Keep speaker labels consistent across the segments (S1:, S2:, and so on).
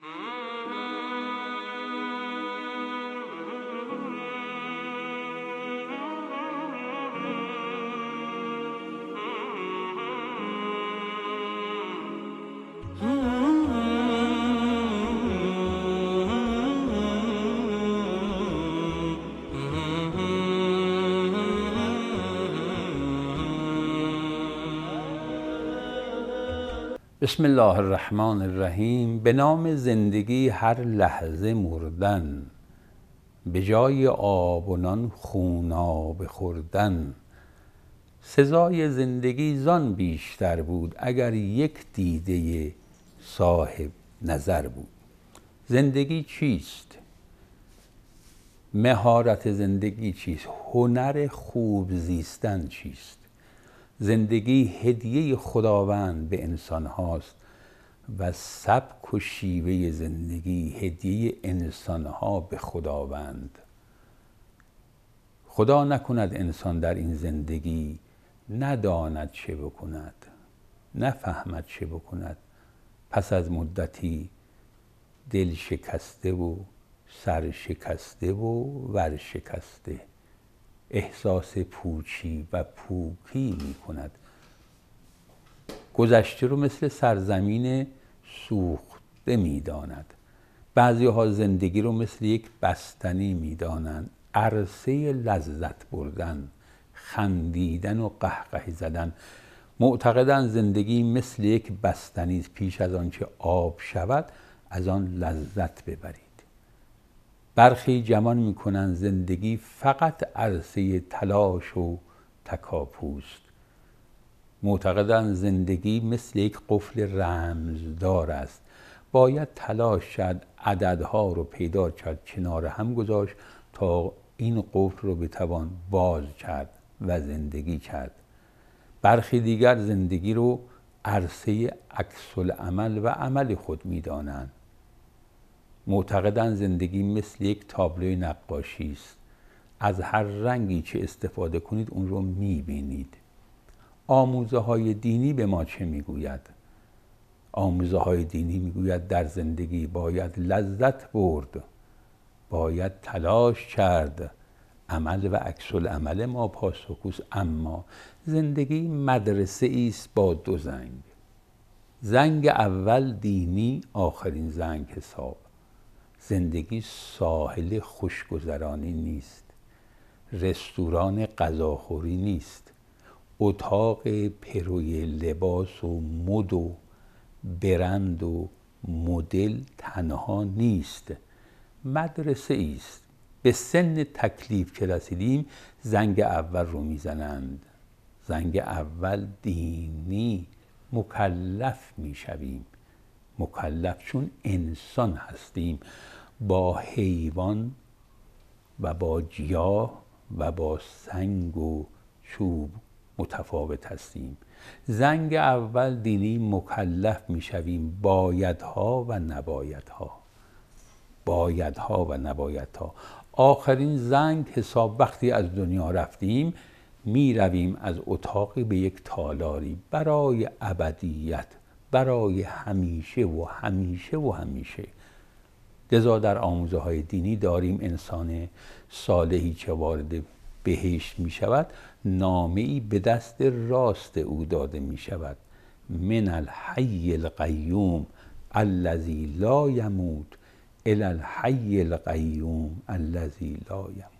S1: Hmm. بسم الله الرحمن الرحیم به نام زندگی هر لحظه مردن به جای آب و نان خونابه خوردن سزای زندگی زان بیشتر بود اگر یک دیده صاحب نظر بود زندگی چیست مهارت زندگی چیست هنر خوب زیستن چیست زندگی هدیه خداوند به انسان هاست و سبک و شیوه زندگی هدیه انسان ها به خداوند. خدا نکند انسان در این زندگی نداند چه بکند نفهمد چه بکند. پس از مدتی دل شکسته و سر شکسته و ور شکسته. احساس پوچی و پوکی می کند گذشته رو مثل سرزمین سوخته می داند بعضی ها زندگی رو مثل یک بستنی می دانند عرصه لذت بردن خندیدن و قهقهی زدن. معتقدن زندگی مثل یک بستنی پیش از آنکه آب شود از آن لذت ببرید. برخی جمان می‌کنن زندگی فقط عرصه تلاش و تکاپوست. معتقدن زندگی مثل یک قفل رمزدار است. باید تلاش کرد عددها رو پیدا کرد کنار هم گذاشت تا این قفل رو بتوان باز کرد و زندگی کرد. برخی دیگر زندگی رو عرصه عکس عمل و عمل خود می‌دانند. معتقدن زندگی مثل یک تابلوی نقاشی است. از هر رنگی که استفاده کنید اون رو می‌بینید. آموزه های دینی به ما چه می‌گوید؟ آموزه های دینی می‌گوید در زندگی باید لذت برد باید تلاش کرد. عمل و عکس عمل ما پاسخگوست اما زندگی مدرسه است با دو زنگ. زنگ اول دینی آخرین زنگ حساب. زندگی ساحل خوشگذرانی نیست. رستوران غذاخوری نیست. اتاق پروی لباس و مد و برند و مدل تنها نیست. مدرسه است. به سن تکلیف که رسیدیم زنگ اول رو می‌زنند. زنگ اول دینی مکلف می‌شویم. مکلف چون انسان هستیم. با حیوان و با جیاه و با سنگ و چوب متفاوت هستیم. زنگ اول دینی مکلف می‌شویم. بایدها و نبایدها. بایدها و نبایدها. آخرین زنگ حساب وقتی از دنیا رفتیم می رویم از اتاقی به یک تالاری. برای ابدیت برای همیشه و همیشه و همیشه. لذا در آموزه های دینی داریم انسان صالحی که وارد بهشت می شود نامه ای به دست راست او داده می شود. من الحی القیوم الذی لا یموت الی الحی القیوم الذی لا یموت.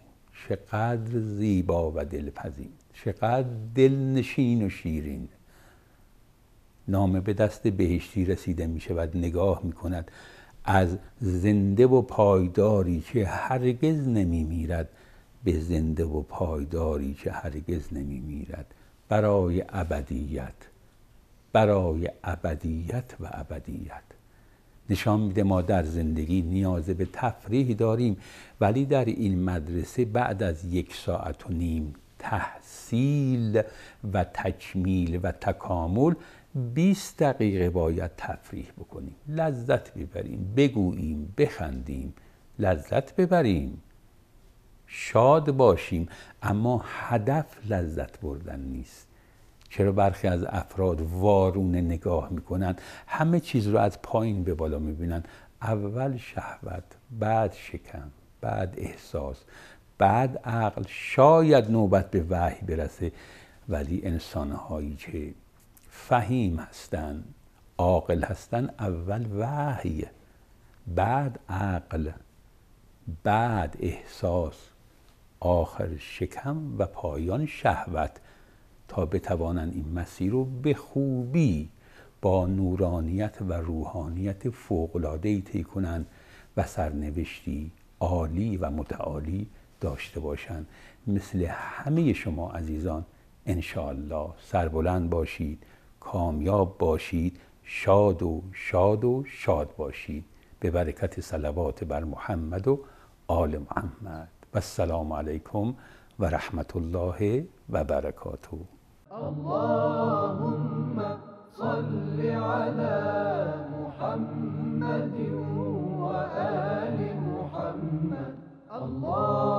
S1: چقدر زیبا و دلپذیر چقدر دلنشین و شیرین. نامه به دست بهشتی رسیده می شود نگاه می کند. از زنده و پایداری که هرگز نمی میرد. به زنده و پایداری که هرگز نمی میرد. برای ابدیت برای ابدیت و ابدیت. نشان میده ما در زندگی نیاز به تفریح داریم ولی در این مدرسه بعد از یک ساعت و نیم تحصیل و تکمیل و تکامل 20 دقیقه باید تفریح بکنیم. لذت ببریم. بگوییم بخندیم. لذت ببریم. شاد باشیم. اما هدف لذت بردن نیست. چرا برخی از افراد وارونه نگاه می‌کنن؟ همه چیز رو از پایین به بالا می‌بینن. اول شهوت بعد شکم بعد احساس بعد عقل. شاید نوبت به وحی برسه ولی انسانهایی که فهیم هستن عاقل هستن اول وحی بعد عقل بعد احساس آخر شکم و پایان شهوت تا بتوانند این مسیر رو به خوبی با نورانیت و روحانیت فوق‌العاده‌ای طی کنند و سرنوشتی عالی و متعالی داشته باشند مثل همه شما عزیزان انشاءالله سربلند باشید. کامیاب باشید شاد و شاد و شاد باشید. به برکت صلوات بر محمد و آل محمد. و السلام علیکم و رحمت الله و برکاته.
S2: اللهم صل على محمد وآل محمد. الله